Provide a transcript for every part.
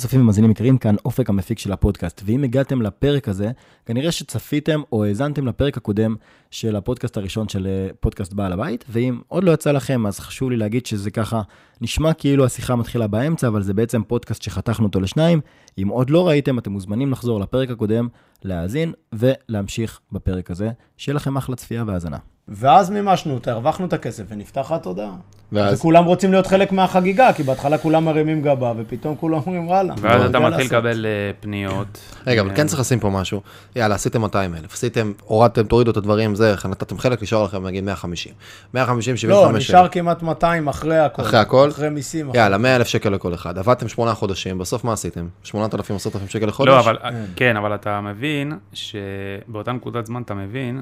צופים ומאזינים יקרים, כאן אופק המפיק של הפודקאסט, ואם הגעתם לפרק הזה, כנראה שצפיתם או האזנתם לפרק הקודם של הפודקאסט הראשון של אה, פודקאסט בעל הבית, ואם עוד לא יצא לכם, אז חשוב לי להגיד שזה ככה נשמע כאילו השיחה מתחילה באמצע, אבל זה בעצם פודקאסט שחתכנו אותו לשניים. אם עוד לא ראיתם, אתם מוזמנים לחזור לפרק הקודם, להאזין ולהמשיך בפרק הזה. שיהיה לכם אחלה צפייה והאזנה. ואז מימשנו אותה, הרווחנו את הכסף ונפתח התודעה. ואז- וכולם רוצים להיות חלק מהחגיגה, כי בהתחלה כולם מרימים גבה, ופתאום כולם אומרים וואלה. ואז מה אתה יודע מתחיל לעשות?" לקבל אה, פניות. רגע, אבל אה, כן צריך לשים פה משהו. יאללה, עשיתם 200 אלף, עשיתם, הורדתם, תורידו את הדברים, זה, נתתם חלק, נשאר לכם נגיד 150. 150, 75 לא, נשאר כמעט 200 אחרי הכל. אחרי הכל? אחרי מיסים. יאללה, 100 אלף שקל לכל אחד. עבדתם שמונה חודשים, בסוף מה עשיתם? 8,000, 10,000 שקל לחודש? לא, אבל, כן. כן, אבל אתה מבין שבאותה נקודת זמן אתה מבין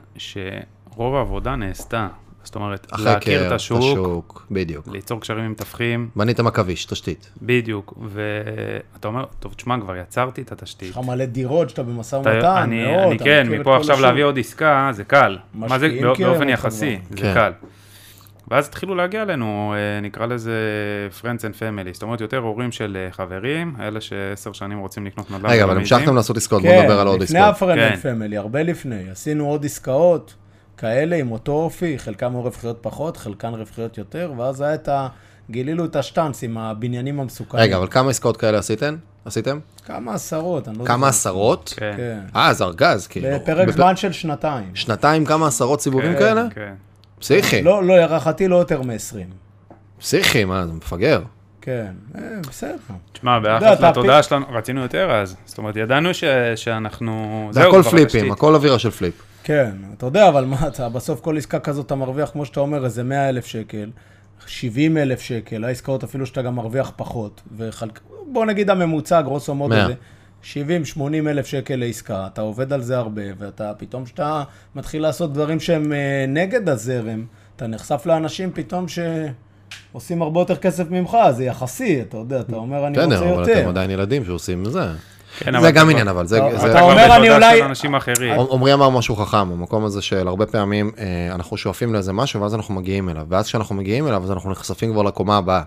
שרוב העבודה נעשתה. זאת אומרת, אחרי להכיר קר, את השוק, בדיוק. ליצור קשרים עם מתווכים, בניתם עכביש, תשתית. בדיוק, ואתה אומר, טוב, תשמע, כבר יצרתי את התשתית. יש לך מלא דירות שאתה במשא ומתן, אני, מאוד. אני אתה כן, את מפה עכשיו השוק. להביא עוד עסקה, זה קל. מה זה, בא- מכירים באופן יחסי, כבר. זה כן. קל. ואז התחילו להגיע אלינו, אה, נקרא לזה Friends and Family, זאת אומרת, יותר הורים של אה, חברים, אלה שעשר שנים רוצים לקנות נדל"ן. רגע, אבל. המשכתם לעשות עסקאות, בוא כן, נדבר על עוד לפני עסקאות. ה friend כן. family, הרבה לפני. עשינו עוד עסקאות כאלה עם אותו אופי, חלקם היו רווחיות פחות, חלקן רווחיות יותר, ואז היה את ה... גילינו את השטאנץ עם הבניינים המסוכנים. רגע, אבל כמה עסקאות כאלה עשיתם? עשיתם? כמה עשרות, אני לא כמה זוכר. עשרות? כן, כן. אה, זה ארגז, כאילו. בפרק בפ- זמן של שנתיים. שנתיים כמה עשרות סיבובים כן, כאלה? כן. פסיכי, לא, לא, הערכתי לא יותר מ-20. פסיכי, מה, זה מפגר. כן, אה, בסדר. תשמע, ביחס לתודעה שלנו, רצינו יותר אז. זאת אומרת, ידענו ש- שאנחנו... זה הכל פליפים. הכל אווירה של פליפ. כן, אתה יודע, אבל מה אתה, בסוף כל עסקה כזאת אתה מרוויח, כמו שאתה אומר, איזה 100 אלף שקל, 70 אלף שקל, העסקאות אפילו שאתה גם מרוויח פחות, וחלק, בוא נגיד הממוצע, גרוסו מודו, מאה. זה 70-80 אלף שקל לעסקה, אתה עובד על זה הרבה, ואתה פתאום כשאתה מתחיל לעשות דברים שהם אה, נגד הזרם, אתה נחשף לאנשים פתאום שעושים הרבה יותר כסף ממך, זה יחסי, אתה יודע, אתה אומר, אני רוצה בסדר, אבל יותר. אתם עדיין ילדים שעושים זה. כן, זה גם עניין, אבל זה... אתה- זה- אומר, אני אולי-. עמרי אמר משהו חכם, המקום הזה של הרבה פעמים אה, אנחנו שואפים לאיזה משהו ואז אנחנו מגיעים אליו, ואז כשאנחנו מגיעים אליו אז אנחנו נחשפים כבר לקומה הבאה.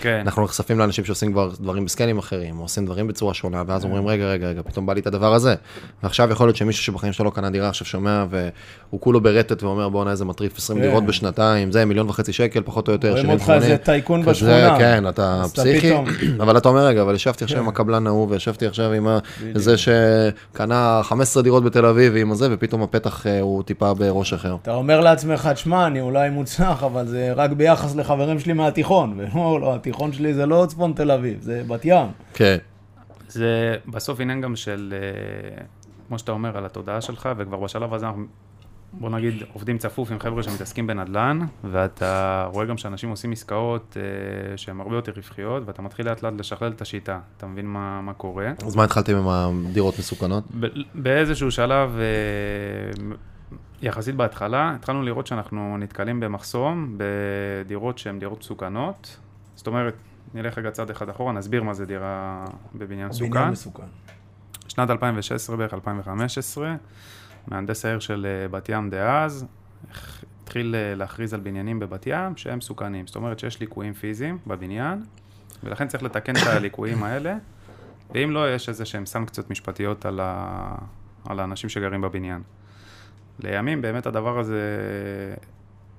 כן. אנחנו נחשפים לאנשים שעושים כבר דברים בסקנים אחרים, או עושים דברים בצורה שונה, ואז אומרים, רגע, רגע, רגע, פתאום בא לי את הדבר הזה. ועכשיו יכול להיות שמישהו שבחיים שלו לא קנה דירה, עכשיו שומע, והוא כולו ברטט ואומר, בואנה איזה מטריף, 20 כן. דירות בשנתיים, זה מיליון וחצי שקל, פחות או יותר, רואים 70 אותך איזה טייקון בשכונה. כן, אתה פסיכי, אבל אתה אומר, רגע, אבל ישבתי עכשיו כן. עם הקבלן ההוא, וישבתי עכשיו עם זה שקנה 15 דירות בתל אביב, ועם הזה, ופתאום הפתח אה, הוא טיפה בראש אחר. אתה אומר לעצמך, שמע, אני אולי מוצלח, אבל זה רק ביחס לחברים שלי מהתיכון. ולא, לא, התיכון שלי זה לא צפון תל אביב, זה בת ים. כן. זה בסוף עניין גם של, אה, כמו שאתה אומר, על התודעה שלך, וכבר בשלב הזה אנחנו, בוא נגיד, עובדים צפוף עם חבר'ה שמתעסקים בנדל"ן, ואתה רואה גם שאנשים עושים עסקאות אה, שהן הרבה יותר רווחיות, ואתה מתחיל לאט לאט לשכלל את השיטה, אתה מבין מה, מה קורה. אז מה התחלתם עם הדירות מסוכנות? באיזשהו שלב, אה, יחסית בהתחלה, התחלנו לראות שאנחנו נתקלים במחסום בדירות שהן דירות מסוכנות. זאת אומרת, נלך רגע צעד אחד אחורה, נסביר מה זה דירה בבניין מסוכן. בניין מסוכן. שנת 2016 בערך 2015, מהנדס העיר של אה, בת ים דאז, התחיל אה, להכריז על בניינים בבת ים שהם מסוכנים. זאת אומרת שיש ליקויים פיזיים בבניין, ולכן צריך לתקן את הליקויים האלה, ואם לא, יש איזה שהם סנקציות משפטיות על, ה... על האנשים שגרים בבניין. לימים באמת הדבר הזה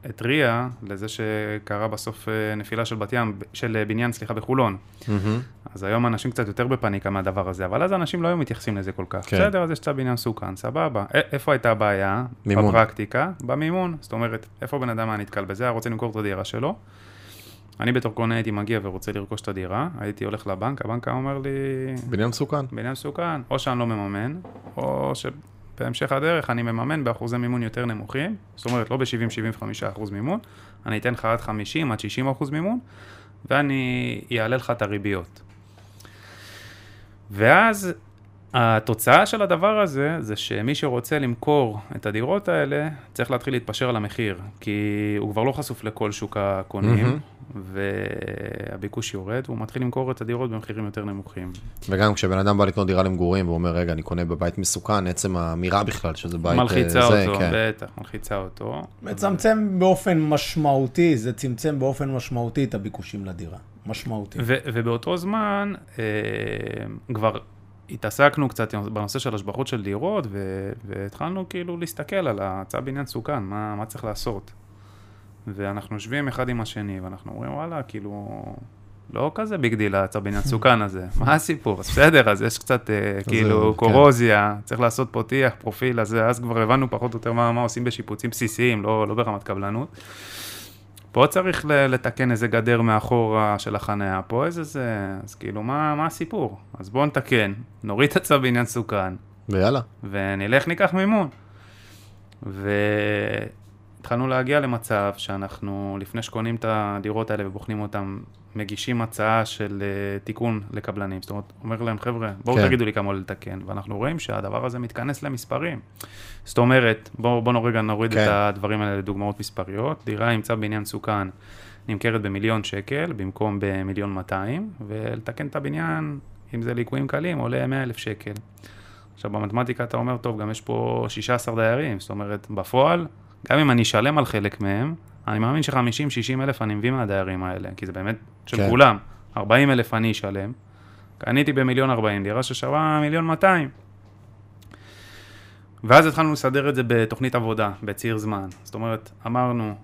התריע לזה שקרה בסוף אה, נפילה של בת ים, של אה, בניין, סליחה, בחולון. מהמם. אז היום אנשים קצת יותר בפאניקה מהדבר הזה, אבל אז אנשים לא היו מתייחסים לזה כל כך. כן. בסדר, אז יש צו בניין מסוכן, סבבה. א- איפה הייתה הבעיה? מימון. בפרקטיקה, במימון. זאת אומרת, איפה בן אדם היה נתקל בזה, היה רוצה למכור את הדירה שלו. אני בתור קונה הייתי מגיע ורוצה לרכוש את הדירה, הייתי הולך לבנק, הבנק היה אומר לי, בניין מסוכן. בניין מסוכן, או שאני לא מממן, או שבהמשך הדרך אני מממן באחוזי מימון יותר נמוכים, זאת אומרת לא ב-70-75 אחוז מימון, אני אתן לך עד 50 עד 60 אחוז מימון, ואני אעלה לך את הריביות. ואז התוצאה של הדבר הזה, זה שמי שרוצה למכור את הדירות האלה, צריך להתחיל להתפשר על המחיר, כי הוא כבר לא חשוף לכל שוק הקונים, מהמם. והביקוש יורד, והוא מתחיל למכור את הדירות במחירים יותר נמוכים. וגם כשבן אדם בא לקנות דירה למגורים ואומר, רגע, אני קונה בבית מסוכן, עצם האמירה בכלל שזה בית... מלחיצה אה, זה, אותו, כן. בטח, מלחיצה אותו. מצמצם באופן משמעותי, זה צמצם באופן משמעותי את הביקושים לדירה. משמעותי. ו- ובאותו זמן אה, כבר התעסקנו קצת בנושא של השבחות של דירות, ו- והתחלנו כאילו להסתכל על הצו בעניין סוכן, מה, מה צריך לעשות. ואנחנו יושבים אחד עם השני, ואנחנו אומרים, וואלה, כאילו, לא כזה big deal הצו בניין מסוכן הזה, מה הסיפור? אז בסדר, אז יש קצת אה, כאילו כן. קורוזיה, צריך לעשות פה טיח, פרופיל, אז, אז כבר הבנו פחות או יותר מה, מה עושים בשיפוצים בסיסיים, לא, לא ברמת קבלנות. פה צריך לתקן איזה גדר מאחורה של החניה, פה איזה זה, אז כאילו, מה, מה הסיפור? אז בואו נתקן, נוריד את הצו בניין מסוכן, ויאללה. ונלך ניקח מימון. והתחלנו להגיע למצב שאנחנו, לפני שקונים את הדירות האלה ובוחנים אותן, מגישים הצעה של uh, תיקון לקבלנים. זאת אומרת, אומר להם, חבר'ה, בואו כן. תגידו לי כמה לתקן. ואנחנו רואים שהדבר הזה מתכנס למספרים. זאת אומרת, בואו בוא רגע נוריד כן. את הדברים האלה לדוגמאות מספריות. דירה צו בעניין סוכן נמכרת במיליון שקל במקום במיליון 200, ולתקן את הבניין, אם זה ליקויים קלים, עולה 100 אלף שקל. עכשיו, במתמטיקה אתה אומר, טוב, גם יש פה 16 דיירים, זאת אומרת, בפועל, גם אם אני אשלם על חלק מהם, אני מאמין ש-50-60 אלף אני מביא מהדיירים האלה, כי זה באמת של כן. כולם. 40 אלף אני אשלם, קניתי במיליון 40 דירה ששווה מיליון 200. ואז התחלנו לסדר את זה בתוכנית עבודה, בציר זמן. זאת אומרת, אמרנו,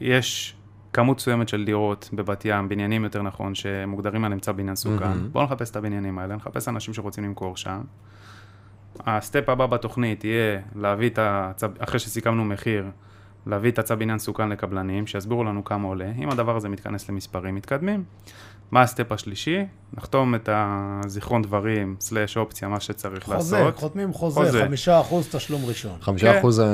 יש כמות מסוימת של דירות בבת ים, בניינים יותר נכון, שמוגדרים עליהם צו בניין סוכן. מהמם. בואו נחפש את הבניינים האלה, נחפש אנשים שרוצים למכור שם. ה step הבא בתוכנית יהיה להביא את הצו, אחרי שסיכמנו מחיר, להביא את הצו בניין מסוכן לקבלנים, שיסבירו לנו כמה עולה. אם הדבר הזה מתכנס למספרים, מתקדמים. מה ה step השלישי? נחתום את הזיכרון דברים, slash אופציה, מה שצריך חוזה, לעשות. חותמים חוזה, חוזה. חמישה אחוז תשלום ראשון. חמישה אחוז אה,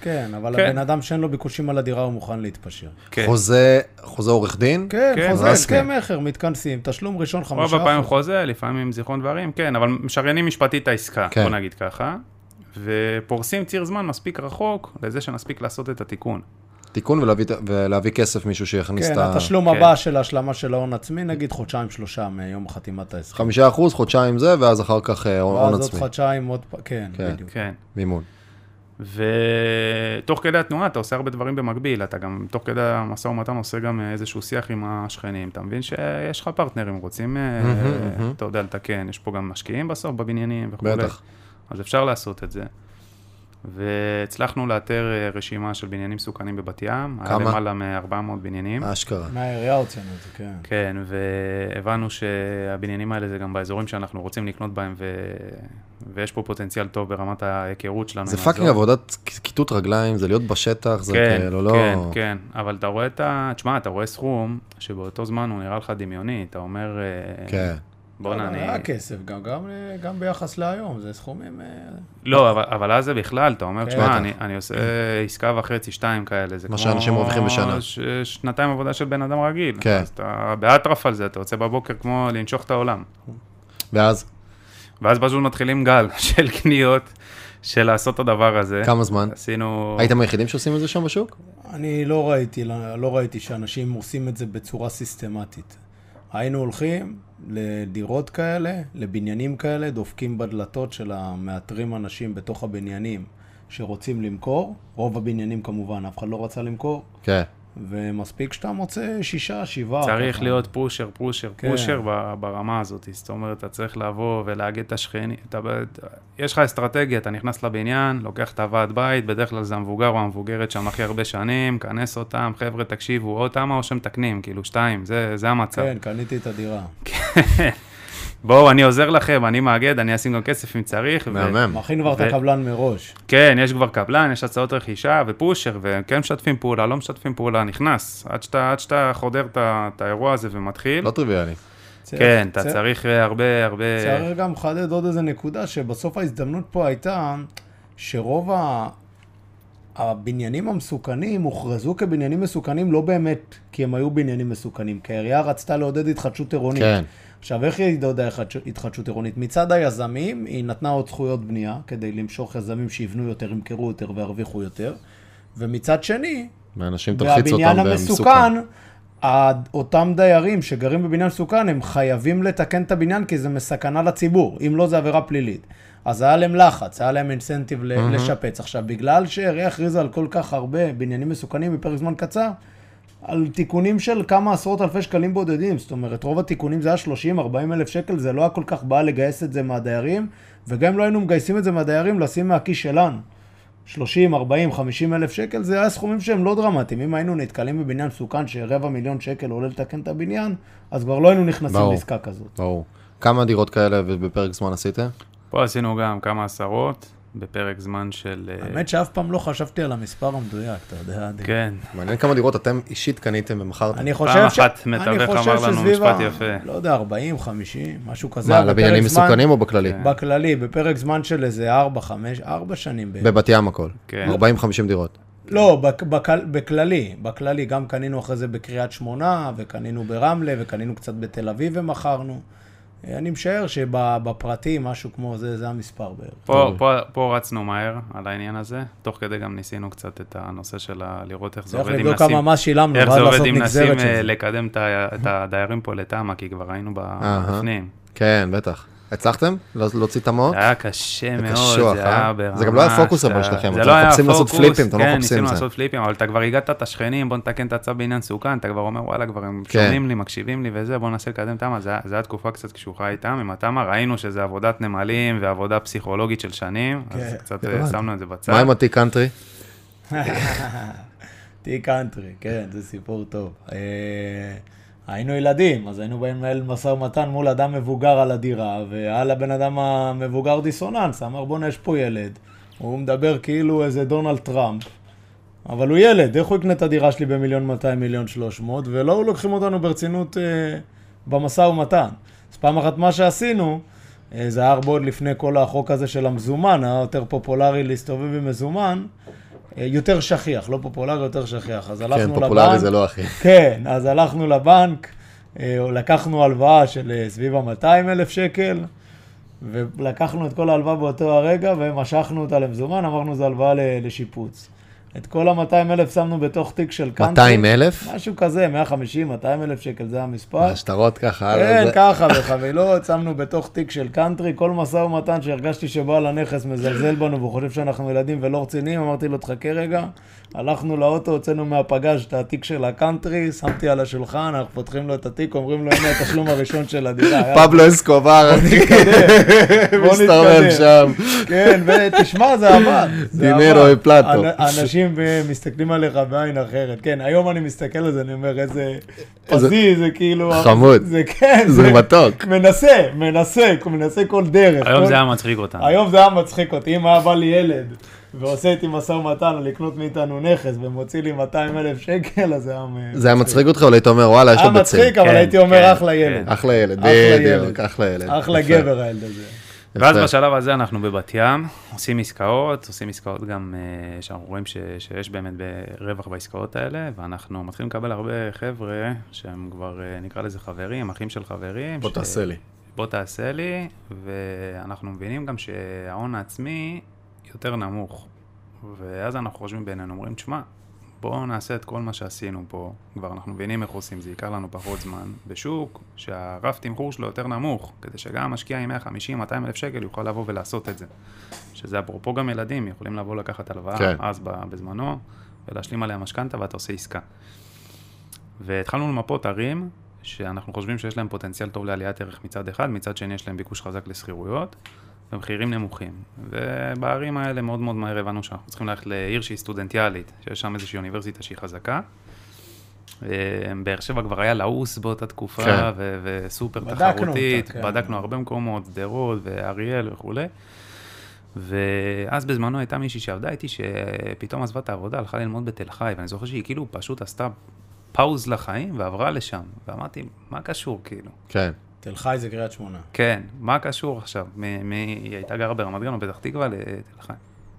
כן, אבל כן. הבן אדם שאין לו ביקושים על הדירה, הוא מוכן להתפשר. כן. חוזה, חוזה עורך דין? כן, כן, חוזה. הסכם מכר, מתכנסים, תשלום ראשון רוב חמישה הפעמים אחוז. חוזה, לפעמים זיכרון דברים, כן, אבל משריינים משפטית את העסקה, כן. בוא נגיד ככה. ופורסים ציר זמן מספיק רחוק לזה שנספיק לעשות את התיקון. תיקון ולהביא, ולהביא כסף, מישהו שיכניס כן, את ה... התשלום כן. הבא של ההשלמה של ההון עצמי, נגיד חודשיים שלושה מיום חתימת ההסכם. חמישה אחוז, חודשיים זה, ואז אחר כך אה, הון ואז עוד עצמי. חודשיים, עוד פעם, כן, כן. בדיוק. כן. מימון. ותוך כדי התנועה אתה עושה הרבה דברים במקביל, אתה גם תוך כדי המשא ומתן עושה גם איזשהו שיח עם השכנים, אתה מבין שיש לך פרטנרים, רוצים, אה. אתה יודע, לתקן, יש פה גם משקיעים בסוף בבניינים וכולי. בטח. אז אפשר לעשות את זה. והצלחנו לאתר אה, רשימה של בניינים מסוכנים בבת ים, היה כמה? למעלה מ-400 בניינים. אשכרה. מהעירייה הוצאנו את זה, כן. כן, והבנו שהבניינים האלה זה גם באזורים שאנחנו רוצים לקנות בהם, ו... ויש פה פוטנציאל טוב ברמת ההיכרות שלנו. זה fucking. עבודת כיתות רגליים, זה להיות בשטח, זה כן, כאילו לא... כן, כן, אבל אתה רואה את ה... תשמע, אתה רואה סכום שבאותו זמן הוא נראה לך דמיוני, אתה אומר, אה, כן. בואנה, אני... היה כסף, גם- גם- גם ביחס להיום, זה סכומים... אה, לא, אבל, אבל אז זה בכלל, אתה אומר, כן. תשמע. אני, אני עושה עסקה וחצי, שתיים כאלה, זה מה כמו... שאנשים מרוויחים בשנה. ש, שנתיים עבודה של בן אדם רגיל. כן. אז אתה באטרף על זה, אתה יוצא בבוקר כמו לנשוך את העולם. ואז, ואז פשוט מתחילים גל של קניות, של לעשות את הדבר הזה. כמה זמן? עשינו... הייתם היחידים שעושים את זה שם בשוק? אני לא ראיתי, לא ראיתי שאנשים עושים את זה בצורה סיסטמטית. היינו הולכים לדירות כאלה, לבניינים כאלה, דופקים בדלתות של המאתרים אנשים בתוך הבניינים שרוצים למכור. רוב הבניינים כמובן, אף אחד לא רצה למכור. כן. ומספיק שאתה מוצא שישה, שבעה. צריך ככה. להיות פושר, פושר, כן. פושר ברמה הזאת. זאת אומרת, אתה צריך לבוא ולאגד את השכנים. אתה, יש לך אסטרטגיה, אתה נכנס לבניין, לוקח את הוועד בית, בדרך כלל זה המבוגר או המבוגרת שם הכי הרבה שנים, כנס אותם, חבר'ה, תקשיבו, או תמה או שמתקנים, כאילו שתיים, זה, זה המצב. כן, קניתי את הדירה. בואו, אני עוזר לכם, אני מאגד, אני אשים גם כסף אם צריך. מהמם. מכין כבר את הקבלן מראש. כן, יש כבר קבלן, יש הצעות רכישה ופושר, וכן משתפים פעולה, לא משתפים פעולה, נכנס. עד שאתה, עד שאתה חודר את האירוע הזה ומתחיל. לא טריוויאלי. כן, אתה צריך- אה, הרבה, הרבה... צריך גם לחדד עוד איזה נקודה, שבסוף ההזדמנות פה הייתה שרוב ה... הבניינים המסוכנים הוכרזו כבניינים מסוכנים לא באמת כי הם היו בניינים מסוכנים, כי העירייה רצתה לעודד התחדשות עירונית. כן. עכשיו, איך היא עודדה התחדש- התחדשות עירונית? מצד היזמים, היא נתנה עוד זכויות בנייה, כדי למשוך יזמים שיבנו יותר, ימכרו יותר וירוויחו יותר, ומצד שני, והבניין. המסוכן, אותם דיירים שגרים בבניין מסוכן, הם חייבים לתקן את הבניין כי זה מסכנה לציבור, אם לא זה עבירה פלילית. אז היה להם לחץ, היה להם אינסנטיב ל- לשפץ. עכשיו, בגלל שהעירייה הכריזה על כל כך הרבה בניינים מסוכנים בפרק זמן קצר, על תיקונים של כמה עשרות אלפי שקלים בודדים. זאת אומרת, רוב התיקונים זה היה 30-40 אלף שקל, זה לא היה כל כך בא לגייס את זה מהדיירים, וגם אם לא היינו מגייסים את זה מהדיירים, לשים מהכיס שלנו. 30, 40, 50 אלף שקל, זה היה סכומים שהם לא דרמטיים. אם היינו נתקלים בבניין מסוכן שרבע מיליון שקל עולה לתקן את הבניין, אז כבר לא היינו נכנסים ברור. לעסקה כזאת. ברור. כמה דירות כאלה בפרק זמן עשיתם? פה עשינו גם כמה עשרות בפרק זמן של... אה, האמת שאף פעם לא חשבתי על המספר המדויק, אתה יודע, עדי. כן. מעניין כמה דירות אתם אישית קניתם ומכרתם. אני חושב פעם ש... אחת אני מתווך חושב אמר לנו משפט יפה. לא יודע, 40, 50, משהו כזה. מה, לבניינים מסוכנים או בכללי? כן. בכללי, בפרק זמן של איזה 4, 5, 4 שנים. בבת ים הכל. כן. 40-50 דירות. לא, בכללי, בכללי, גם קנינו אחרי זה בקריית שמונה, וקנינו ברמלה, וקנינו קצת בתל אביב ומכרנו. אני משער שבפרטי, משהו כמו זה, זה המספר בערך. פה. פה, פה רצנו מהר על העניין הזה, תוך כדי גם ניסינו קצת את הנושא של ה... לראות איך זה צריך עובד אם לבדוק נשים, כמה מס שילמנו, איך ואז זה עובד לעשות נגזרת של אה, זה. לקדם את הדיירים פה לתמ"א, כי כבר היינו בפנים. כן, בטח. הצלחתם לא- להוציא את? זה היה קשה מאוד, קשוח, זה אה? היה ברמה... זה גם לא היה פוקוס אבל שלכם, אתם לא מחפשים לעשות פוקוס, פליפים, אתם לא כן, מחפשים ניסינו זה. לעשות פליפים, אבל אתה כבר הגעת את השכנים, בוא נתקן את הצו בעניין סוכן, אתה כבר אומר, וואלה, כבר הם כן. שומעים לי, מקשיבים לי וזה, בוא ננסה לקדם תמ"א. זה היה- תקופה קצת קשוחה איתם, עם התמ"א, ראינו שזה עבודת נמלים ועבודה פסיכולוגית של שנים, אז כן. קצת אה. שמנו את זה בצד. מה עם התיק קאנטרי? תהי קאנטרי, כן, זה סיפור טוב. היינו ילדים, אז היינו באים לנהל משא ומתן מול אדם מבוגר על הדירה, והיה לבן אדם המבוגר דיסוננס, אמר בואנה יש פה ילד, הוא מדבר כאילו איזה דונלד טראמפ, אבל הוא ילד, איך הוא יקנה את הדירה שלי במיליון 200 מיליון 300, ולא לוקחים אותנו ברצינות אה, במשא ומתן. אז פעם אחת מה שעשינו, אה, זה היה הרבה עוד לפני כל החוק הזה של המזומן, היה יותר פופולרי להסתובב עם מזומן, יותר שכיח, לא פופולרי, יותר שכיח. אז הלכנו כן, לבנק. פופולרי זה לא הכי. כן, אז הלכנו לבנק, אה, לקחנו הלוואה של אה, סביב ה-200 אלף שקל, ולקחנו את כל ההלוואה באותו הרגע ומשכנו אותה למזומן, אמרנו זו הלוואה לשיפוץ. את כל ה-200 אלף שמנו בתוך תיק של קאנטרי. 200 אלף? משהו כזה, 150, 200 אלף שקל, זה המספר. שטרות ככה. כן, זה. ככה, בחבילות, שמנו בתוך תיק של קאנטרי, כל משא ומתן שהרגשתי שבעל הנכס מזלזל בנו והוא חושב שאנחנו ילדים ולא רציניים, אמרתי לו, תחכה רגע. הלכנו לאוטו, הוצאנו מהפגז את התיק של הקאנטרי, שמתי על השולחן, אנחנו פותחים לו את התיק, אומרים לו, הנה התשלום הראשון של הדירה. פבלו אסקובר, בוא מסתובב נתקדם. שם. כן, ותשמע, זה עבד. דינרו. אנ- אנשים ב- מסתכלים עליך בעין אחרת. כן, היום אני מסתכל על זה, אני אומר, איזה פזי, זה כאילו... חמוד. זה כן, זה מתוק. מנסה, מנסה, מנסה כל דרך. היום זה היה מצחיק אותנו. היום זה היה מצחיק אותי, אם היה בא לי ילד ועושה איתי משא ומתן על לקנות מאיתנו נכס ומוציא לי 200 אלף שקל, אז זה היה... זה היה מצחיק אותך, אולי היית אומר, וואלה, יש היה לו ביצים. מצחיק, אבל כן, הייתי אומר, כן, אחלה ילד. אחלה ילד, בדיוק, ילד. אחלה ילד. אחלה. גבר הילד הזה. ואז. בשלב הזה אנחנו בבת ים, עושים עסקאות, עושים עסקאות גם אה, שאנחנו רואים ש, שיש באמת רווח בעסקאות האלה, ואנחנו מתחילים לקבל הרבה חבר'ה שהם כבר, אה, נקרא לזה חברים, אחים של חברים. בוא ש- תעשה לי. בוא תעשה לי, ואנחנו מבינים גם שההון העצמי יותר נמוך. ואז אנחנו חושבים בינינו, אומרים, תשמע, בואו נעשה את כל מה שעשינו פה, כבר אנחנו מבינים איך עושים, זה ייקח לנו פחות זמן, בשוק שהרף תמחור שלו יותר נמוך, כדי שגם משקיע עם 150-200 אלף שקל יוכל לבוא ולעשות את זה. שזה אפרופו גם ילדים, יכולים לבוא לקחת הלוואה, כן. אז בזמנו, ולהשלים עליה משכנתה ואתה עושה עסקה. והתחלנו למפות ערים שאנחנו חושבים שיש להם פוטנציאל טוב לעליית ערך מצד אחד, מצד שני יש להם ביקוש חזק לשכירויות ומחירים נמוכים. ובערים האלה מאוד מאוד מהר הבנו שאנחנו צריכים ללכת לעיר שהיא סטודנטיאלית, שיש שם איזושהי אוניברסיטה שהיא חזקה. אה, באר שבע כבר היה לעוס באותה תקופה, כן. ו- וסופר בדקנו תחרותית, אותה, כן. בדקנו הרבה מקומות, שדרות ואריאל וכולי. ואז בזמנו הייתה מישהי שעבדה איתי, שפתאום עזבה את העבודה, הלכה ללמוד בתל חי, ואני זוכר שהיא כאילו פשוט עשתה פאוז לחיים ועברה לשם. ואמרתי, מה קשור כאילו? כן. תל חי זה קריית שמונה. כן, מה קשור עכשיו? מ- מ- היא הייתה גרה ברמת גן או פתח תקווה לתל חי.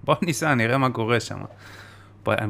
בוא ניסע, נראה מה קורה שם.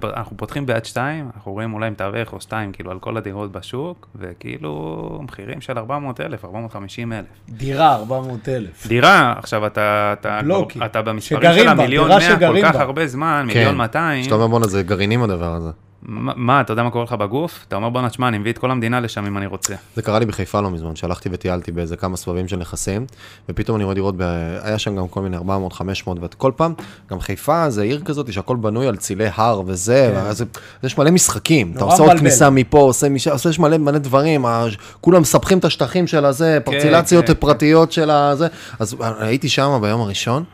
אנחנו פותחים ביד שתיים, אנחנו רואים אולי מתווך או שתיים, כאילו, על כל הדירות בשוק, וכאילו, מחירים של 400 אלף, 450 אלף. דירה, 400 אלף. דירה, עכשיו אתה, אתה, בלוקים. אתה במספרים שגרים של המיליון דירה 100 כל שגרים כך בה. הרבה זמן, כן. מיליון 200. שאתה אומר, בואנה, זה גרעינים הדבר הזה. מה, אתה יודע מה קורה לך בגוף? אתה אומר, בואנה, תשמע, אני מביא את כל המדינה לשם אם אני רוצה. זה קרה לי בחיפה לא מזמן, שהלכתי וטיילתי באיזה כמה סבבים של נכסים, ופתאום אני רואה דירות, ב... היה שם גם כל מיני 400, 500, וכל פעם, גם חיפה זה עיר כזאת שהכל בנוי על צילי הר וזה, כן. ואז יש מלא משחקים, אתה עושה עוד. כניסה מפה, עושה משם, עושה יש מלא מלא דברים, ה- כולם מספחים את השטחים של הזה, פרצילציות כן. פרטיות של הזה, אז הייתי שם ביום הראשון.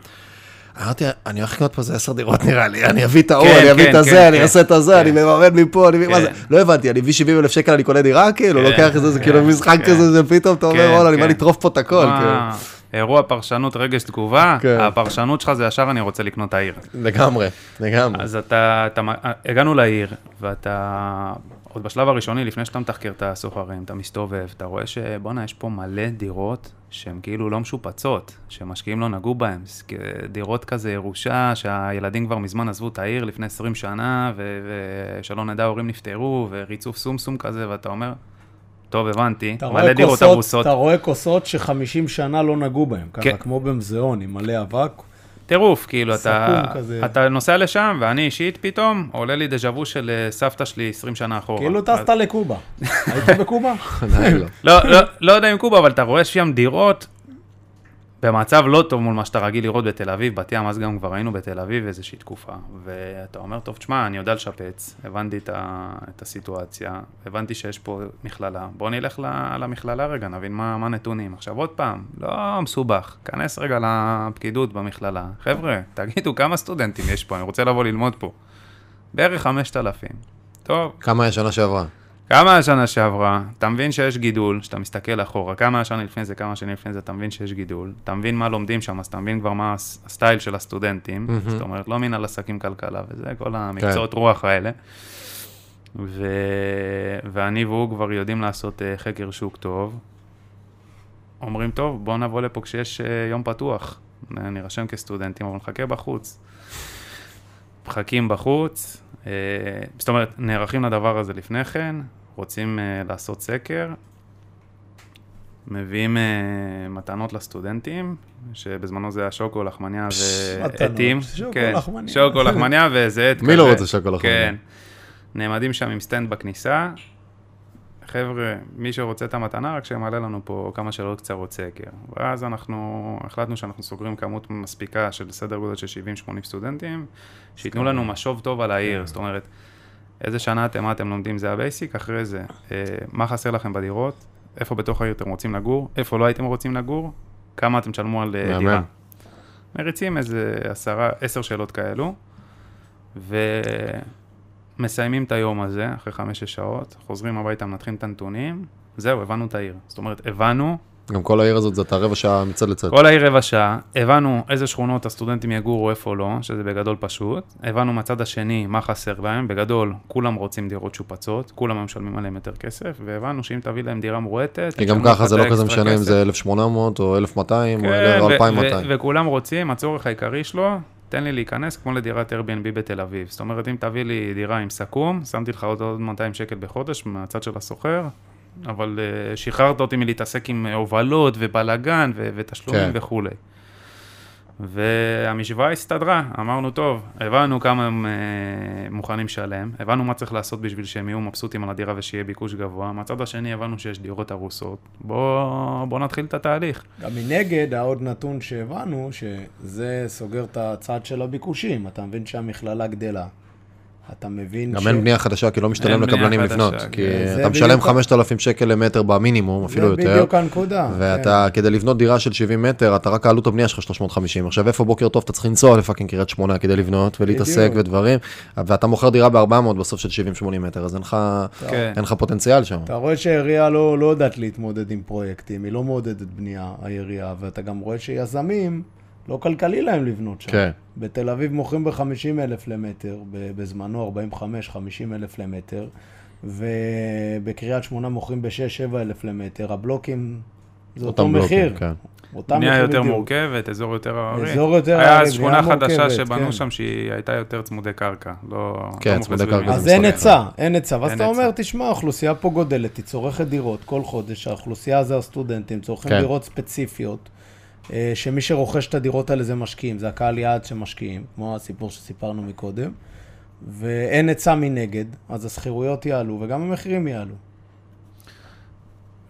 אמרתי, אני הולך לקנות פה איזה עשר דירות נראה לי, אני אביא את ההוא, כן, אני אביא כן, את הזה, כן, אני. אעשה את הזה, אני. מממן מפה, אני מבין, מה זה. לא הבנתי, אני מביא 70 אלף שקל, אני קונה דירה, כאילו, לוקח את זה, זה כאילו משחק. כזה, זה פתאום אתה אומר, וואלה, אני בא. לטרוף פה את הכל, כאילו. אירוע פרשנות רגש תגובה, כן. הפרשנות שלך זה ישר אני רוצה לקנות את העיר. לגמרי, לגמרי. אז אתה, אתה, הגענו לעיר, ואתה, עוד בשלב הראשוני, לפני שאתה מתחקר את הסוחרים, אתה מסתובב, אתה רואה שבואנה, יש פה מלא דירות שהן כאילו לא משופצות, שמשקיעים לא נגעו בהן, דירות כזה ירושה, שהילדים כבר מזמן עזבו את העיר לפני 20 שנה, ו- ושלא נדע, ההורים נפטרו, וריצוף סומסום כזה, ואתה אומר, טוב, הבנתי, מלא דירות הרוסות. אתה רואה כוסות ש-50 שנה לא נגעו בהם, ככה כן. כמו במוזיאון, עם מלא אבק. טירוף, כאילו, אתה, סכו"ם כזה. אתה נוסע לשם, ואני אישית פתאום, עולה לי דז'ה וו של אה, סבתא שלי 20 שנה אחורה. כאילו אז- טסת לקובה. היית בקובה? לא. לא, לא, לא יודע אם קובה, אבל אתה רואה שם דירות במצב לא טוב מול מה שאתה רגיל לראות בתל אביב, בת ים, אז גם כבר היינו בתל אביב איזושהי תקופה. ואתה אומר, טוב, תשמע, אני יודע לשפץ, הבנתי את, ה, את הסיטואציה, הבנתי שיש פה מכללה, בוא נלך ל- למכללה רגע, נבין מה הנתונים. עכשיו עוד פעם, לא מסובך, כנס רגע לפקידות במכללה. חבר'ה, תגידו כמה סטודנטים יש פה, אני רוצה לבוא ללמוד פה. בערך 5,000. טוב, כמה היה שנה שעברה? כמה השנה שעברה, אתה מבין שיש גידול, שאתה מסתכל אחורה, כמה השנה לפני זה, כמה שנים לפני זה, אתה מבין שיש גידול, אתה מבין מה לומדים שם, אז אתה מבין כבר מה הס- הסטייל של הסטודנטים, מהמם. זאת אומרת, לא מנהל עסקים כלכלה וזה, כל המקצועות רוח האלה. ו... ואני והוא כבר יודעים לעשות אה, חקר שוק טוב. אומרים, טוב, בוא נבוא לפה כשיש אה, יום פתוח, נ- נירשם כסטודנטים, אבל נחכה בחוץ. מחכים בחוץ, אה, זאת אומרת, נערכים לדבר הזה לפני כן, רוצים אה, לעשות סקר, מביאים אה, מתנות לסטודנטים, שבזמנו זה היה שוקו, לחמניה ועטים. שוקו, כן, לחמניה. שוקו, לחמניה ואיזה עט כזה. מי לא רוצה שוקו, לחמניה? כן. נעמדים שם עם stand בכניסה. חבר'ה, מי שרוצה את המתנה, רק שימלא לנו פה כמה שאלות קצרות סקר. ואז אנחנו החלטנו שאנחנו סוגרים כמות מספיקה של סדר גודל של 70-80 סטודנטים, שייתנו לנו משוב טוב על העיר. זאת אומרת, איזה שנה אתם, מה אתם לומדים, זה ה basic, אחרי זה, אה, מה חסר לכם בדירות, איפה בתוך העיר אתם רוצים לגור, איפה לא הייתם רוצים לגור, כמה אתם תשלמו על אה, מהמם. דירה. מריצים איזה עשרה, עשר שאלות כאלו, ומסיימים את היום הזה, אחרי חמש-שש שעות, חוזרים הביתה, מנתחים את הנתונים, זהו, הבנו את העיר. זאת אומרת, הבנו, גם כל העיר הזאת זה אתה רבע שעה מצד לצד. כל העיר רבע שעה, הבנו איזה שכונות הסטודנטים יגורו, איפה לא, שזה בגדול פשוט. הבנו מהצד השני מה חסר להם, בגדול כולם רוצים דירות שופצות, כולם משלמים עליהם יותר כסף, והבנו שאם תביא להם דירה מורטת, כי גם ככה זה לא את כזה משנה אם. זה 1,800 או 1,200 או כן, ו- 2,200. ו- וכולם רוצים, הצורך העיקרי שלו, תן לי להיכנס כמו לדירת Airbnb בתל אביב. זאת אומרת, אם תביא לי דירה עם סכו"ם, שמתי לך עוד עוד 200 שקל בחודש מהצד של הסוחר, אבל uh, שחררת אותי מלהתעסק עם אה, הובלות ובלאגן ותשלומים כן. וכולי. והמשוואה הסתדרה, אמרנו, טוב, הבנו כמה הם uh, מוכנים לשלם, הבנו מה צריך לעשות בשביל שהם יהיו מבסוטים על הדירה ושיהיה ביקוש גבוה, מהצד השני הבנו שיש דירות הרוסות, בוא, בוא נתחיל את התהליך. גם מנגד, העוד נתון שהבנו, שזה סוגר את הצד של הביקושים. אתה מבין שהמכללה גדלה. אתה מבין גם אין בנייה חדשה, כי לא משתלם לקבלנים חדשה, לבנות. כן. כי זה אתה משלם בדיוק- 5,000 שקל למטר במינימום, אפילו זה יותר. בדיוק הנקודה. ואתה, כדי לבנות דירה של 70 מטר, אתה רק העלות הבנייה שלך 350. עכשיו, איפה בוקר טוב אתה צריך לנסוע לפאקינג קריית שמונה כדי לבנות ולהתעסק. ודברים, ואתה מוכר דירה ב-400 בסוף של 70-80 מטר, אז אין לך, כן. אין לך פוטנציאל שם. אתה רואה שהעירייה לא, לא יודעת להתמודד עם פרויקטים, היא לא מעודדת בנייה, העירייה, ואתה גם רואה שיזמים, לא כלכלי להם לבנות שם. כן. בתל אביב מוכרים ב-50 אלף למטר, בזמנו 45-50 אלף למטר, ובקריית שמונה מוכרים ב-6-7 אלף למטר, הבלוקים זה אותו בלוקים, מחיר. כן. אותם בנייה יותר בדיוק. מורכבת, אזור יותר הררי. אזור יותר היה הררי, אז שכונה חדשה מורכבת, שבנו כן. שם שהיא הייתה יותר צמודי קרקע, לא... כן, לא צמודי קרקע. אז זה אין. היצע, אין היצע. ואז אתה אומר. תשמע, האוכלוסייה פה גודלת, היא צורכת דירות כל חודש, האוכלוסייה זה הסטודנטים, צורכים כן. דירות ספציפיות, שמי שרוכש את הדירות האלה זה משקיעים, זה הקהל יעד שמשקיעים, כמו הסיפור שסיפרנו מקודם. ואין היצע מנגד, אז השכירויות יעלו וגם המחירים יעלו.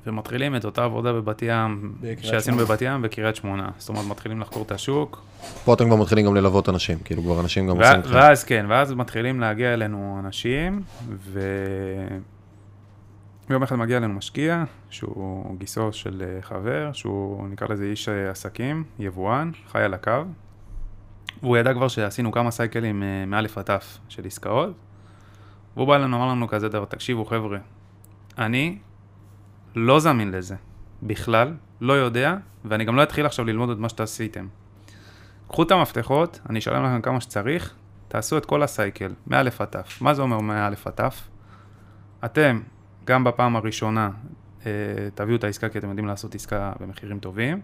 ומתחילים את אותה עבודה בבת ים, שעשינו שמונה. בבת ים בקריית שמונה. זאת אומרת, מתחילים לחקור את השוק, פה אתם כבר מתחילים גם ללוות אנשים, כאילו כבר אנשים גם וה- עושים. ואז כן, ואז מתחילים להגיע אלינו אנשים, ו... יום אחד מגיע אלינו משקיע, שהוא גיסו של אה, חבר, שהוא נקרא לזה איש אה, עסקים, יבואן, חי על הקו. והוא ידע כבר שעשינו כמה סייקלים אה, מאלף עד תף של עסקאות. והוא בא אלינו, אמר לנו כזה דבר, תקשיבו חבר'ה, אני לא זמין לזה, בכלל, לא יודע, ואני גם לא אתחיל עכשיו ללמוד את מה שעשיתם. קחו את המפתחות, אני אשלם לכם כמה שצריך, תעשו את כל הסייקל, מא' עד ת'. מה זה אומר מא' עד ת'? אתם, גם בפעם הראשונה, אה, תביאו את העסקה כי אתם יודעים לעשות עסקה במחירים טובים.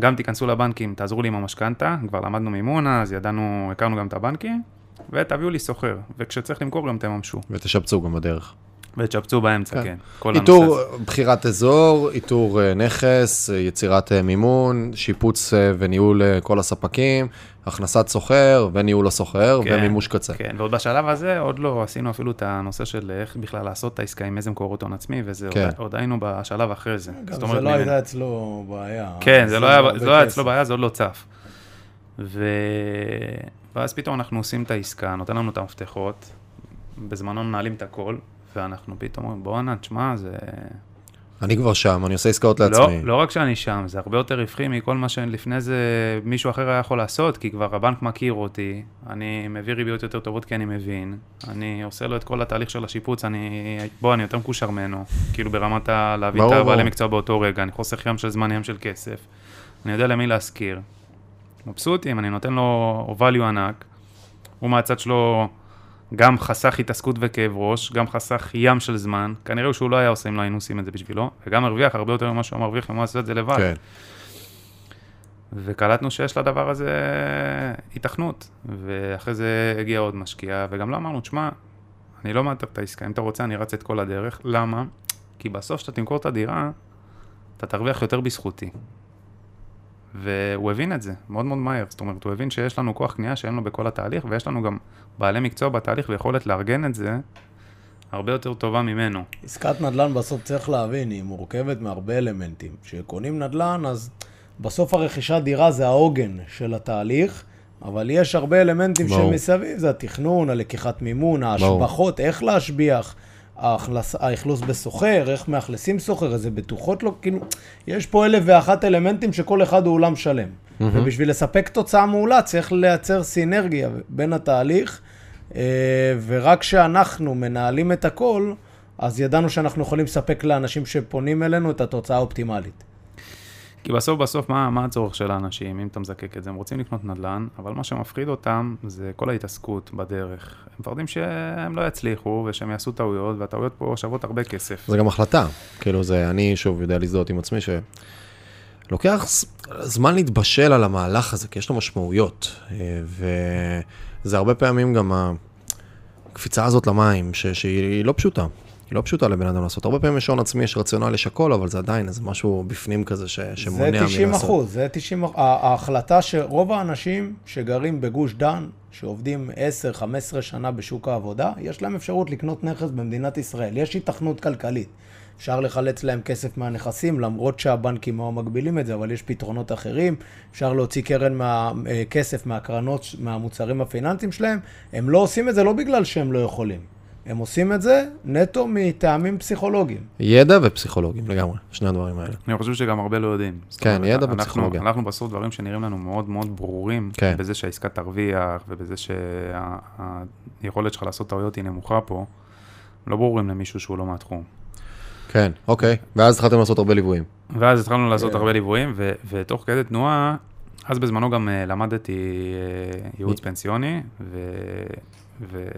גם תיכנסו לבנקים, תעזרו לי עם המשכנתה, כבר למדנו מימון אז, ידענו, הכרנו גם את הבנקים, ותביאו לי סוחר, וכשצריך למכור גם תממשו. ותשפצו גם בדרך. ותשפצו באמצע, כן. כן. כל איתור, הנושא. בחירת אזור, איתור אה, נכס, אה, יצירת אה, מימון, שיפוץ וניהול כל הספקים, הכנסת סוחר וניהול הסוחר כן, ומימוש קצה. כן, ועוד בשלב הזה עוד לא עשינו אפילו את הנושא של איך בכלל לעשות את העסקה עם איזה מקורות הון עצמי, וזה כן. עוד, עוד היינו בשלב אחרי זה. גם זאת זה אומרת, לא. הייתה אצלו בעיה. כן, זה לא היה, לא. אצלו בעיה, זה עוד לא צף. ו... ואז פתאום אנחנו עושים את העסקה, נותן לנו את המפתחות, בזמנו מנהלים את הכל, ואנחנו פתאום אומרים, בואנה, תשמע, זה... אני כבר שם, אני עושה עסקאות לא, לעצמי. לא רק שאני שם, זה הרבה יותר רווחי מכל מה שלפני זה מישהו אחר היה יכול לעשות, כי כבר הבנק מכיר אותי, אני מביא ריביות יותר טובות כי אני מבין, אני עושה לו את כל התהליך של השיפוץ, אני, בוא, אני יותר מקושר ממנו, כאילו ברמת ה... להביא את הבעלי. מקצוע באותו רגע, אני חוסך ים של זמן, ים של כסף, אני יודע למי להשכיר. מבסוטים, אני נותן לו value ענק, הוא מהצד שלו גם חסך התעסקות וכאב ראש, גם חסך ים של זמן, כנראה שהוא לא היה עושה אם לא היינו עושים את זה בשבילו, וגם הרוויח הרבה יותר ממה שהוא מרוויח אם הוא עושה את זה לבד. כן. וקלטנו שיש לדבר הזה היתכנות, ואחרי זה הגיע עוד משקיע, וגם לא אמרנו, תשמע, אני לא מאתר את העסקה, אם אתה רוצה אני רץ את כל הדרך, למה? כי בסוף כשאתה תמכור את הדירה, אתה תרוויח יותר בזכותי. והוא הבין את זה, מאוד מאוד מהר, זאת אומרת, הוא הבין שיש לנו כוח קנייה שאין לו בכל התהליך, ויש לנו גם בעלי מקצוע בתהליך ויכולת לארגן את זה הרבה יותר טובה ממנו. עסקת נדל"ן בסוף צריך להבין, היא מורכבת מהרבה אלמנטים. כשקונים נדל"ן, אז בסוף הרכישת דירה זה העוגן של התהליך, אבל יש הרבה אלמנטים ברור. שמסביב, זה התכנון, הלקיחת מימון, ההשבחות, איך להשביח, האכלוס בסוחר, איך מאכלסים סוחר, איזה בטוחות לא, כאילו, יש פה אלף ואחת אלמנטים שכל אחד הוא עולם שלם. ובשביל לספק תוצאה מעולה צריך לייצר סינרגיה בין התהליך, אה, ורק כשאנחנו מנהלים את הכל, אז ידענו שאנחנו יכולים לספק לאנשים שפונים אלינו את התוצאה האופטימלית. כי בסוף בסוף מה, מה הצורך של האנשים, אם אתה מזקק את זה, הם רוצים לקנות נדל"ן, אבל מה שמפחיד אותם זה כל ההתעסקות בדרך. הם מפחדים שהם לא יצליחו ושהם יעשו טעויות, והטעויות פה שוות הרבה כסף. זה גם החלטה. כאילו זה, אני שוב יודע להזדהות עם עצמי שלוקח ז- זמן להתבשל על המהלך הזה, כי יש לו משמעויות. אה, וזה הרבה פעמים גם הקפיצה הזאת למים, ש- שהיא לא פשוטה. היא לא פשוטה לבן אדם לעשות. הרבה פעמים יש הון עצמי, יש רציונל, יש הכל, אבל זה עדיין איזה משהו בפנים כזה ש- שמונע זה מלעשות. 90 אחוז, זה 90 אחוז. ההחלטה שרוב האנשים שגרים בגוש דן, שעובדים 10-15 שנה בשוק העבודה, יש להם אפשרות לקנות נכס במדינת ישראל. יש היתכנות כלכלית. אפשר לחלץ להם כסף מהנכסים, למרות שהבנקים מאוד מגבילים את זה, אבל יש פתרונות אחרים. אפשר להוציא קרן מה, אה, כסף מהקרנות, מהמוצרים הפיננסיים שלהם. הם לא עושים את זה לא בגלל שהם לא יכולים. הם עושים את זה נטו מטעמים פסיכולוגיים. ידע ופסיכולוגים לגמרי, שני הדברים האלה. אני חושב שגם הרבה לא יודעים. כן, אומרת, ידע אנחנו- ופסיכולוגיה. אנחנו בסוף דברים שנראים לנו מאוד מאוד ברורים, כן. בזה שהעסקה תרוויח, ובזה שהיכולת שלך לעשות טעויות היא נמוכה פה, לא ברורים למישהו שהוא לא מהתחום. כן, אוקיי. ואז התחלתם לעשות הרבה ליוויים. ואז התחלנו לעשות כן. הרבה ליוויים, ו- ותוך כדי תנועה, אז בזמנו גם אה, למדתי אה, ייעוץ פנסיוני, ו-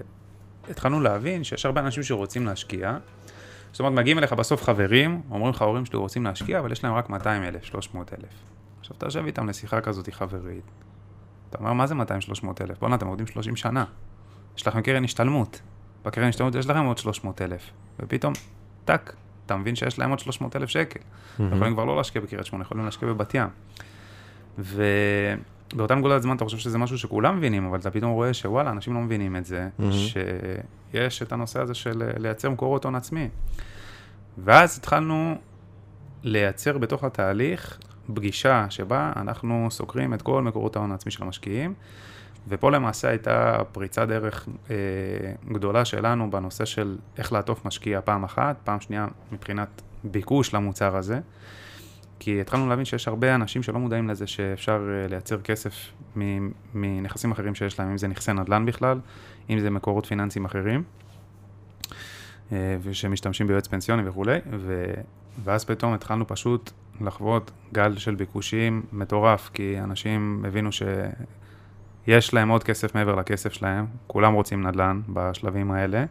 והתחלנו להבין שיש הרבה אנשים שרוצים להשקיע. זאת אומרת, מגיעים אליך בסוף חברים, אומרים לך, ההורים שלי רוצים להשקיע, אבל יש להם רק 200 אלף, 300 אלף. עכשיו, אתה יושב איתם לשיחה כזאת חברית. אתה אומר, מה זה 200-300 אלף? בואנה, אתם עובדים 30 שנה. יש לכם קרן השתלמות. בקרן השתלמות יש לכם עוד 300 אלף. ופתאום, טאק, אתה מבין שיש להם עוד 300 אלף שקל. יכולים כבר לא להשקיע בקריית שמונה, יכולים להשקיע בבת ים. ו... באותה נקודת זמן אתה חושב שזה משהו שכולם מבינים, אבל אתה פתאום רואה שוואלה, אנשים לא מבינים את זה, מהמם. שיש את הנושא הזה של אה, לייצר מקורות הון עצמי. ואז התחלנו לייצר בתוך התהליך פגישה שבה אנחנו סוקרים את כל מקורות ההון העצמי של המשקיעים, ופה למעשה הייתה פריצת דרך אה, גדולה שלנו בנושא של איך לעטוף משקיע פעם אחת, פעם שנייה מבחינת ביקוש למוצר הזה. כי התחלנו להבין שיש הרבה אנשים שלא מודעים לזה שאפשר אה, לייצר כסף מנכסים אחרים שיש להם, אם זה נכסי נדל"ן בכלל, אם זה מקורות פיננסיים אחרים, אה, ושמשתמשים ביועץ פנסיוני וכולי, ו- ואז פתאום התחלנו פשוט לחוות גל של ביקושים מטורף, כי אנשים הבינו שיש להם עוד כסף מעבר לכסף שלהם, כולם רוצים נדל"ן בשלבים האלה,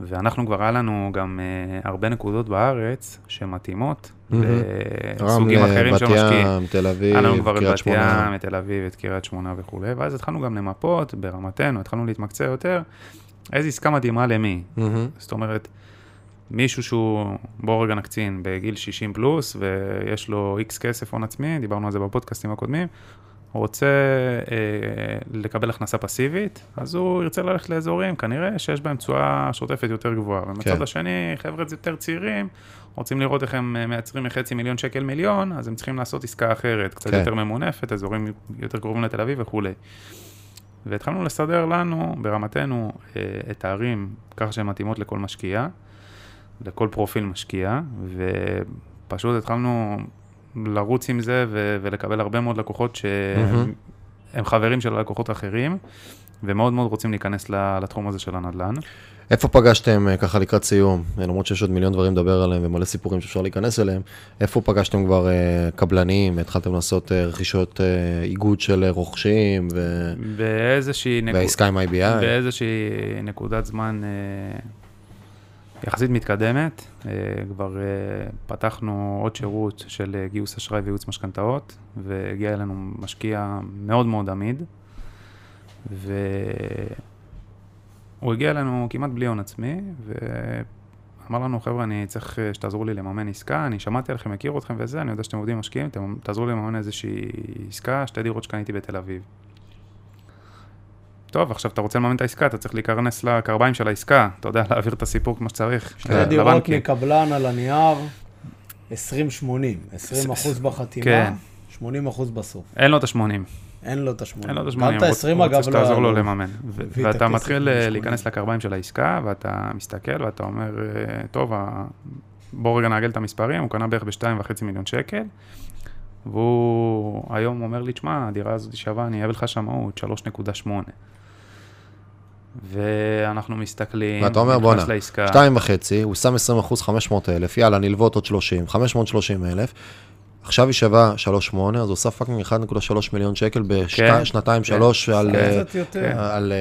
ואנחנו כבר היה לנו גם אה, הרבה נקודות בארץ שמתאימות מהמם. לסוגים אחרים של בת משקיעים. ים, תל אביב, היה לנו כבר את קריית בת שמונה. ים, את תל אביב, את קריית שמונה וכולי, ואז התחלנו גם למפות ברמתנו, התחלנו להתמקצע יותר, איזו עסקה מדהימה למי. מהמם. זאת אומרת, מישהו שהוא, בואו רגע נקצין, בגיל 60 פלוס, ויש לו איקס כסף הון עצמי, דיברנו על זה בפודקאסטים הקודמים, רוצה אה, לקבל הכנסה פסיבית, אז הוא ירצה ללכת לאזורים, כנראה שיש בהם תשואה שוטפת יותר גבוהה. ומצד כן. השני, חבר'ה יותר צעירים, רוצים לראות איך הם אה, מייצרים מחצי מיליון שקל מיליון, אז הם צריכים לעשות עסקה אחרת, קצת כן. יותר ממונפת, אזורים יותר קרובים לתל אביב וכולי. והתחלנו לסדר לנו, ברמתנו, אה, את הערים ככה שהן מתאימות לכל משקיע, לכל פרופיל משקיע, ופשוט התחלנו לרוץ עם זה ו- ולקבל הרבה מאוד לקוחות שהם חברים של לקוחות אחרים, ומאוד מאוד רוצים להיכנס לתחום הזה של הנדל"ן. איפה פגשתם אה, ככה לקראת סיום, אה, למרות שיש עוד מיליון דברים לדבר עליהם ומלא סיפורים שאפשר להיכנס אליהם, איפה פגשתם כבר אה, קבלנים, התחלתם לעשות אה, רכישות אה, איגוד של אה, רוכשים ו... באיזושהי נקודה... והעסקה עם IBI? באיזושהי נקודת זמן אה, יחסית מתקדמת, אה, כבר אה, פתחנו עוד שירות של אה, גיוס אשראי וייעוץ משכנתאות, והגיע אלינו משקיע מאוד מאוד עמיד, והוא הגיע אלינו כמעט בלי הון עצמי, ואמר לנו, חבר'ה, אני צריך שתעזרו לי לממן עסקה, אני שמעתי עליכם, מכיר אתכם וזה, אני יודע שאתם עובדים משקיעים, תעזרו לי לממן איזושהי עסקה, שתי דירות שקניתי בתל אביב. טוב, עכשיו אתה רוצה לממן את העסקה, אתה צריך להיכנס לקרביים של העסקה, אתה יודע, להעביר את הסיפור כמו שצריך. שתי ל- דירות. מקבלן על הנייר, 20-80, 20 אחוז בחתימה, כן. 80 אחוז בסוף. אין לו את ה-80, אין לו את ה-80. אין לו את ה-80, גם את ה-20 הוא אגב רוצה שתעזור לו לא... לממן. ואתה מתחיל אה, להיכנס לקרביים של העסקה, ואתה מסתכל ואתה אומר, אה, טוב, בוא רגע נעגל את המספרים, הוא קנה בערך ב-2.5 מיליון שקל, והוא היום אומר לי, תשמע, הדירה הזאת שווה, אני אביא לך שמאות, 3.8. ואנחנו מסתכלים, ואתה אומר, בואנה. שתיים וחצי, הוא שם 20 אחוז 500 אלף, יאללה, נלוות עוד 30, 530 אלף. עכשיו היא שווה 3.8, אז עושה fucking 1.3 מיליון שקל בשנתיים, כן, שלוש, על... כן. כן. על,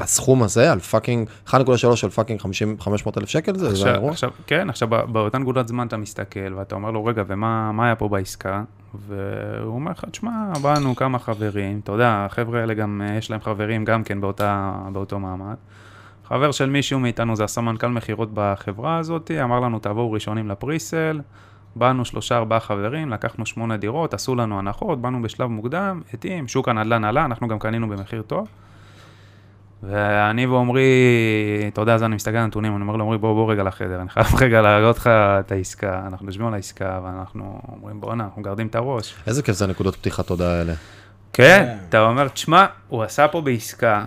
הסכום הזה, על fucking, 1.3 על fucking 50 500 אלף שקל, זה, האירוע? כן, עכשיו בא- באותה נקודת זמן אתה מסתכל ואתה אומר לו, רגע, ומה מה היה פה בעסקה? והוא אומר לך, תשמע, באנו כמה חברים, אתה יודע, החבר'ה האלה גם, אה, יש להם חברים גם כן באותו מעמד. חבר של מישהו מאיתנו זה הסמנכ"ל מכירות בחברה הזאת, אמר לנו, תבואו ראשונים ל presale, באנו שלושה ארבעה חברים, לקחנו שמונה דירות, עשו לנו הנחות, באנו בשלב מוקדם, התאים, שוק הנדל"ן עלה, אנחנו גם קנינו במחיר טוב. ואני ועומרי, אתה יודע, אז אני מסתכל על הנתונים, אני אומר לעומרי, בוא, בוא רגע לחדר, אני חייב רגע להראות לך את העסקה. אנחנו יושבים על העסקה, ואנחנו אומרים, בואנה, אנחנו גרדים את הראש. איזה כיף זה נקודות פתיחת תודה האלה. כן, כן. אתה אומר, תשמע, הוא עשה פה בעסקה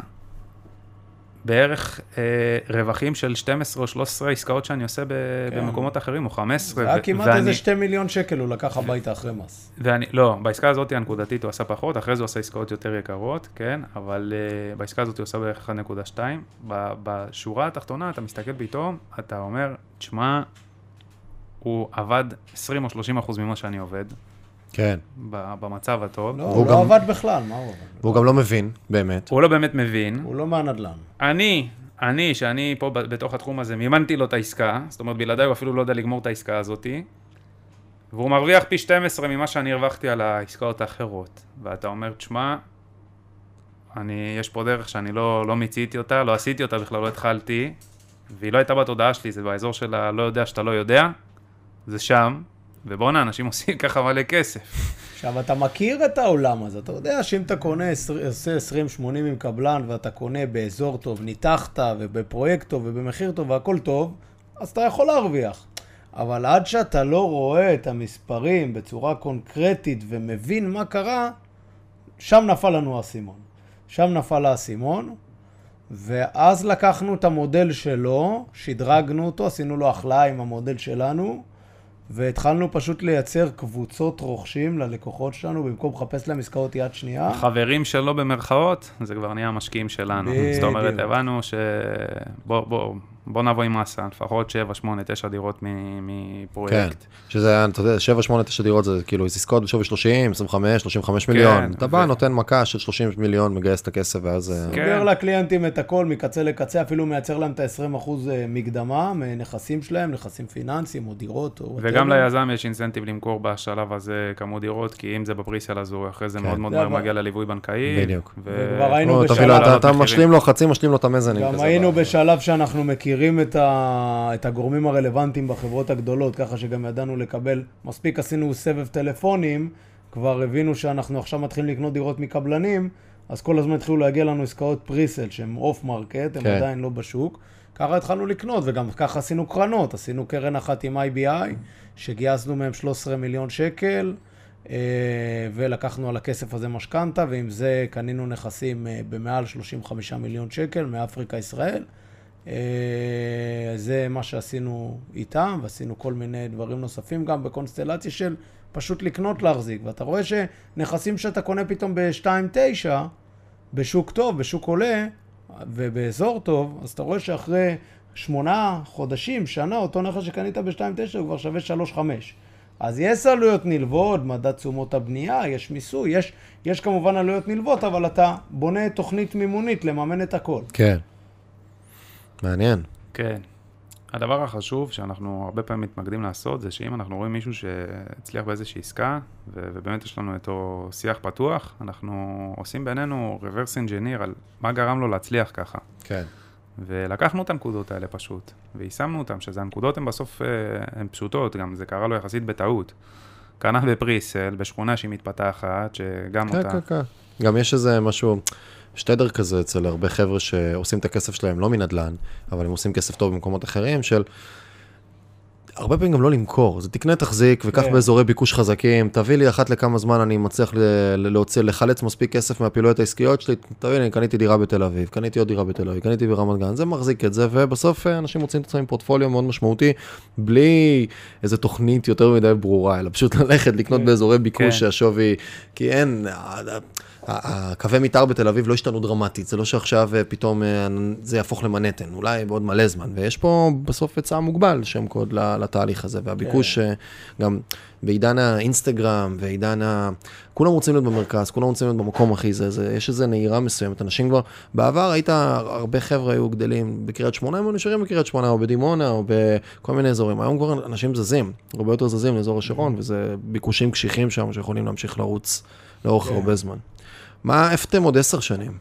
בערך אה, רווחים של 12 או 13 עסקאות שאני עושה ב- כן. במקומות אחרים, או 15. זה היה ו- כמעט ואני- איזה 2 מיליון שקל הוא לקח הביתה אחרי מס. ואני, לא, בעסקה הזאת הנקודתית הוא עשה פחות, אחרי זה הוא עשה עסקאות יותר יקרות, כן, אבל uh, בעסקה הזאת הוא עושה בערך 1.2. ב- בשורה התחתונה אתה מסתכל פתאום, אתה אומר, תשמע, הוא עבד 20 או 30 אחוז ממה שאני עובד, כן. במצב הטוב. לא, הוא לא גם- עבד בכלל, מה הוא עבד? והוא גם לא מבין, באמת. הוא לא באמת מבין. הוא לא מהנדל"ן. אני, אני, שאני פה בתוך התחום הזה, מימנתי לו את העסקה, זאת אומרת, בלעדיי הוא אפילו לא יודע לגמור את העסקה הזאתי, והוא מרוויח פי 12 ממה שאני הרווחתי על העסקאות האחרות. ואתה אומר, תשמע, אני, יש פה דרך שאני לא, לא מיציתי אותה, לא עשיתי אותה בכלל, לא התחלתי, והיא לא הייתה בתודעה שלי, זה באזור של הלא יודע שאתה לא יודע, זה שם, ובואנה, אנשים עושים ככה מלא כסף. עכשיו, אתה מכיר את העולם הזה, אתה יודע שאם אתה קונה, עושה 20-80 עם קבלן, ואתה קונה באזור טוב, ניתחת, ובפרויקט טוב, ובמחיר טוב, והכל טוב, אז אתה יכול להרוויח. אבל עד שאתה לא רואה את המספרים בצורה קונקרטית ומבין מה קרה, שם נפל לנו האסימון. שם נפל האסימון, ואז לקחנו את המודל שלו, שדרגנו אותו, עשינו לו החלאה עם המודל שלנו, והתחלנו פשוט לייצר קבוצות רוכשים ללקוחות שלנו, במקום לחפש להם עסקאות יד שנייה. החברים שלו במרכאות, זה כבר נהיה המשקיעים שלנו. בדיוק. זאת אומרת, הבנו ש... בוא, בוא, בוא נבוא עם מסה, לפחות 7, 8, 9 דירות מ- מפרויקט. כן, שזה, אתה יודע, 7, 8, 9 דירות זה כאילו עסקאות בשווי 30, 25, 35 מיליון. אתה בא, ו- נותן מכה של 30 מיליון, מגייס את הכסף, ואז... אה, כן. סוגר לקליינטים את הכל מקצה לקצה, אפילו מייצר להם את ה-20% מקדמה מנכסים שלהם, נכסים פיננסיים או דירות או... וגם. ליזם יש אינסנטיב למכור בשלב הזה כמות דירות, כי אם זה בפריסל אז הוא אחרי זה כן. מאוד מאוד מהר מגיע לליווי בנקאי. בדיוק. ו- וכבר היינו בשלב- אתה-. משלים לו חצי, משלים לו את המזנין. גם. היינו בשלב שאנחנו מכירים את, ה... את הגורמים הרלוונטיים בחברות הגדולות, ככה שגם ידענו לקבל, מספיק עשינו סבב טלפונים, כבר הבינו שאנחנו עכשיו מתחילים לקנות דירות מקבלנים, אז כל הזמן התחילו להגיע לנו עסקאות presale שהן off market, הן כן. עדיין לא בשוק. ככה התחלנו לקנות, וגם ככה עשינו קרנות, עשינו קרן אחת עם IBI, שגייסנו מהם 13 מיליון שקל, אה, ולקחנו על הכסף הזה משכנתה, ועם זה קנינו נכסים אה, במעל 35 מיליון שקל מאפריקה ישראל. אה, זה מה שעשינו איתם, ועשינו כל מיני דברים נוספים גם בקונסטלציה של פשוט לקנות להחזיק. ואתה רואה שנכסים שאתה קונה פתאום ב-2.9, בשוק טוב, בשוק עולה, ובאזור טוב, אז אתה רואה שאחרי שמונה חודשים, שנה, אותו נכס שקנית ב-2.9 הוא כבר שווה 3.5. אז יש עלויות נלוות, מדד תשומות הבנייה, יש מיסוי, יש, יש כמובן עלויות נלוות, אבל אתה בונה תוכנית מימונית לממן את הכל. כן. מעניין. כן. הדבר החשוב שאנחנו הרבה פעמים מתמקדים לעשות, זה שאם אנחנו רואים מישהו שהצליח באיזושהי עסקה, ו- ובאמת יש לנו איתו שיח פתוח, אנחנו עושים בינינו reverse engineer על מה גרם לו להצליח ככה. כן. ולקחנו את הנקודות האלה פשוט, ויישמנו אותן, שזה הנקודות הן בסוף, אה, הן פשוטות, גם זה קרה לו יחסית בטעות. קנה בפריסל, בשכונה שהיא מתפתחת, שגם כן, אותה... כן, כן. גם יש איזה משהו, שטדר כזה אצל הרבה חבר'ה שעושים את הכסף שלהם לא מנדל"ן, אבל הם עושים כסף טוב במקומות אחרים, של הרבה פעמים גם לא למכור, זה תקנה תחזיק וקח כן. באזורי ביקוש חזקים, תביא לי אחת לכמה זמן אני מצליח להוציא, לחלץ מספיק כסף מהפעילויות העסקיות שלי, תביא לי, קניתי דירה בתל אביב, קניתי עוד דירה בתל אביב, קניתי ברמת גן, זה מחזיק את זה, ובסוף אה, אנשים מוצאים את עצמם עם פורטפוליו מאוד משמעותי, בלי איזה תוכנית יותר מדי ברורה, אלא פשוט ללכת לקנות כן. באזורי ביקוש כן. שהשווי, כי אין, ה- ה- ה- הקווי מתאר בתל אביב לא השתנו דרמטית, זה לא שעכשיו אה, פתאום אה, זה יהפוך למנהטן, אולי בעוד מלא זמן, ויש פה בסוף היצע מוגבל שם קוד לתהליך הזה, והביקוש אה, גם בעידן האינסטגרם ועידן ה... כולם רוצים להיות במרכז, כולם רוצים להיות במקום הכי זה, זה, יש איזו נהירה מסוימת, אנשים כבר, בעבר היית, הרבה חבר'ה היו גדלים בקריית שמונה, הם היו נשארים בקריית שמונה, או בדימונה, או בכל מיני אזורים, היום כבר אנשים זזים, הרבה יותר זזים לאזור השרון, וזה ביקושים קשיחים שם שיכולים להמשיך לרוץ לאורך כן. הרבה זמן. מה, איפה אתם עוד עשר שנים?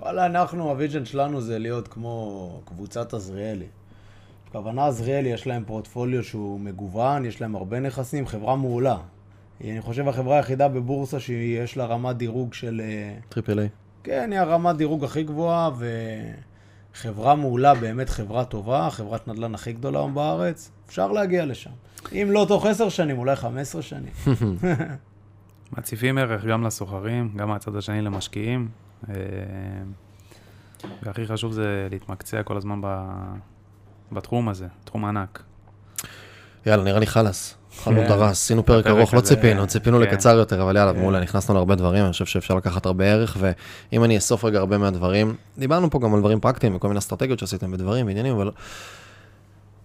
וואלה, אנחנו, ה vision שלנו זה להיות כמו קבוצת עזריאלי. הכוונה עזריאלי, יש להם פורטפוליו שהוא מגוון, יש להם הרבה נכסים, חברה מעולה. אני חושב, החברה היחידה בבורסה שיש לה רמת דירוג של... אה, triple A. כן, היא הרמת דירוג הכי גבוהה, וחברה מעולה, באמת חברה טובה, חברת נדל"ן הכי גדולה בארץ, אפשר להגיע לשם. אם לא תוך עשר שנים, אולי חמש עשרה שנים. מציפים ערך גם לסוחרים, גם מהצד השני למשקיעים. אה, והכי חשוב זה להתמקצע כל הזמן ב... בתחום הזה, תחום ענק. יאללה, נראה לי חלאס. אכלנו כן. הרס, עשינו פרק ארוך, לא ציפינו, ציפינו כן. לקצר יותר, אבל יאללה, כן. מעולה, נכנסנו להרבה דברים, אני חושב שאפשר לקחת הרבה ערך, ואם אני אאסוף רגע הרבה מהדברים, דיברנו פה גם על דברים פרקטיים וכל מיני אסטרטגיות שעשיתם ודברים ועניינים, אבל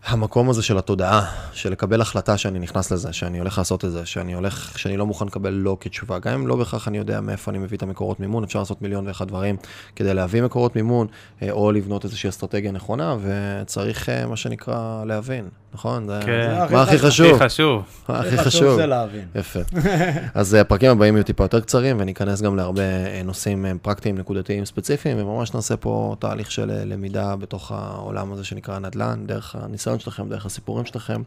המקום הזה של התודעה, של לקבל החלטה שאני נכנס לזה, שאני הולך לעשות את זה, שאני הולך, שאני לא מוכן לקבל לא כתשובה, גם אם לא בהכרח אני יודע מאיפה אני מביא את המקורות מימון, אפשר לעשות מיליון ואחד דברים כדי להביא מקורות מימון, אה, או לבנות איזושהי אסטרטגיה נכונה, וצריך, אה, מה שנקרא, להבין, נכון? כן. זה מה הכי הכי חשוב? הכי חשוב. הכי חשוב? זה להבין. יפה. אז אה, הפרקים הבאים יהיו טיפה יותר קצרים, וניכנס גם להרבה נושאים פרקטיים, נקודתיים, ספציפיים, וממש נעשה פה תהליך של למידה בתוך העולם הזה שנקרא נדל"ן, דרך הניסיון שלכם, דרך הסיפורים שלכם,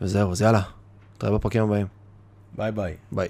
וזהו, אז יאללה, נתראה בפרקים הבאים. ביי ביי. ביי.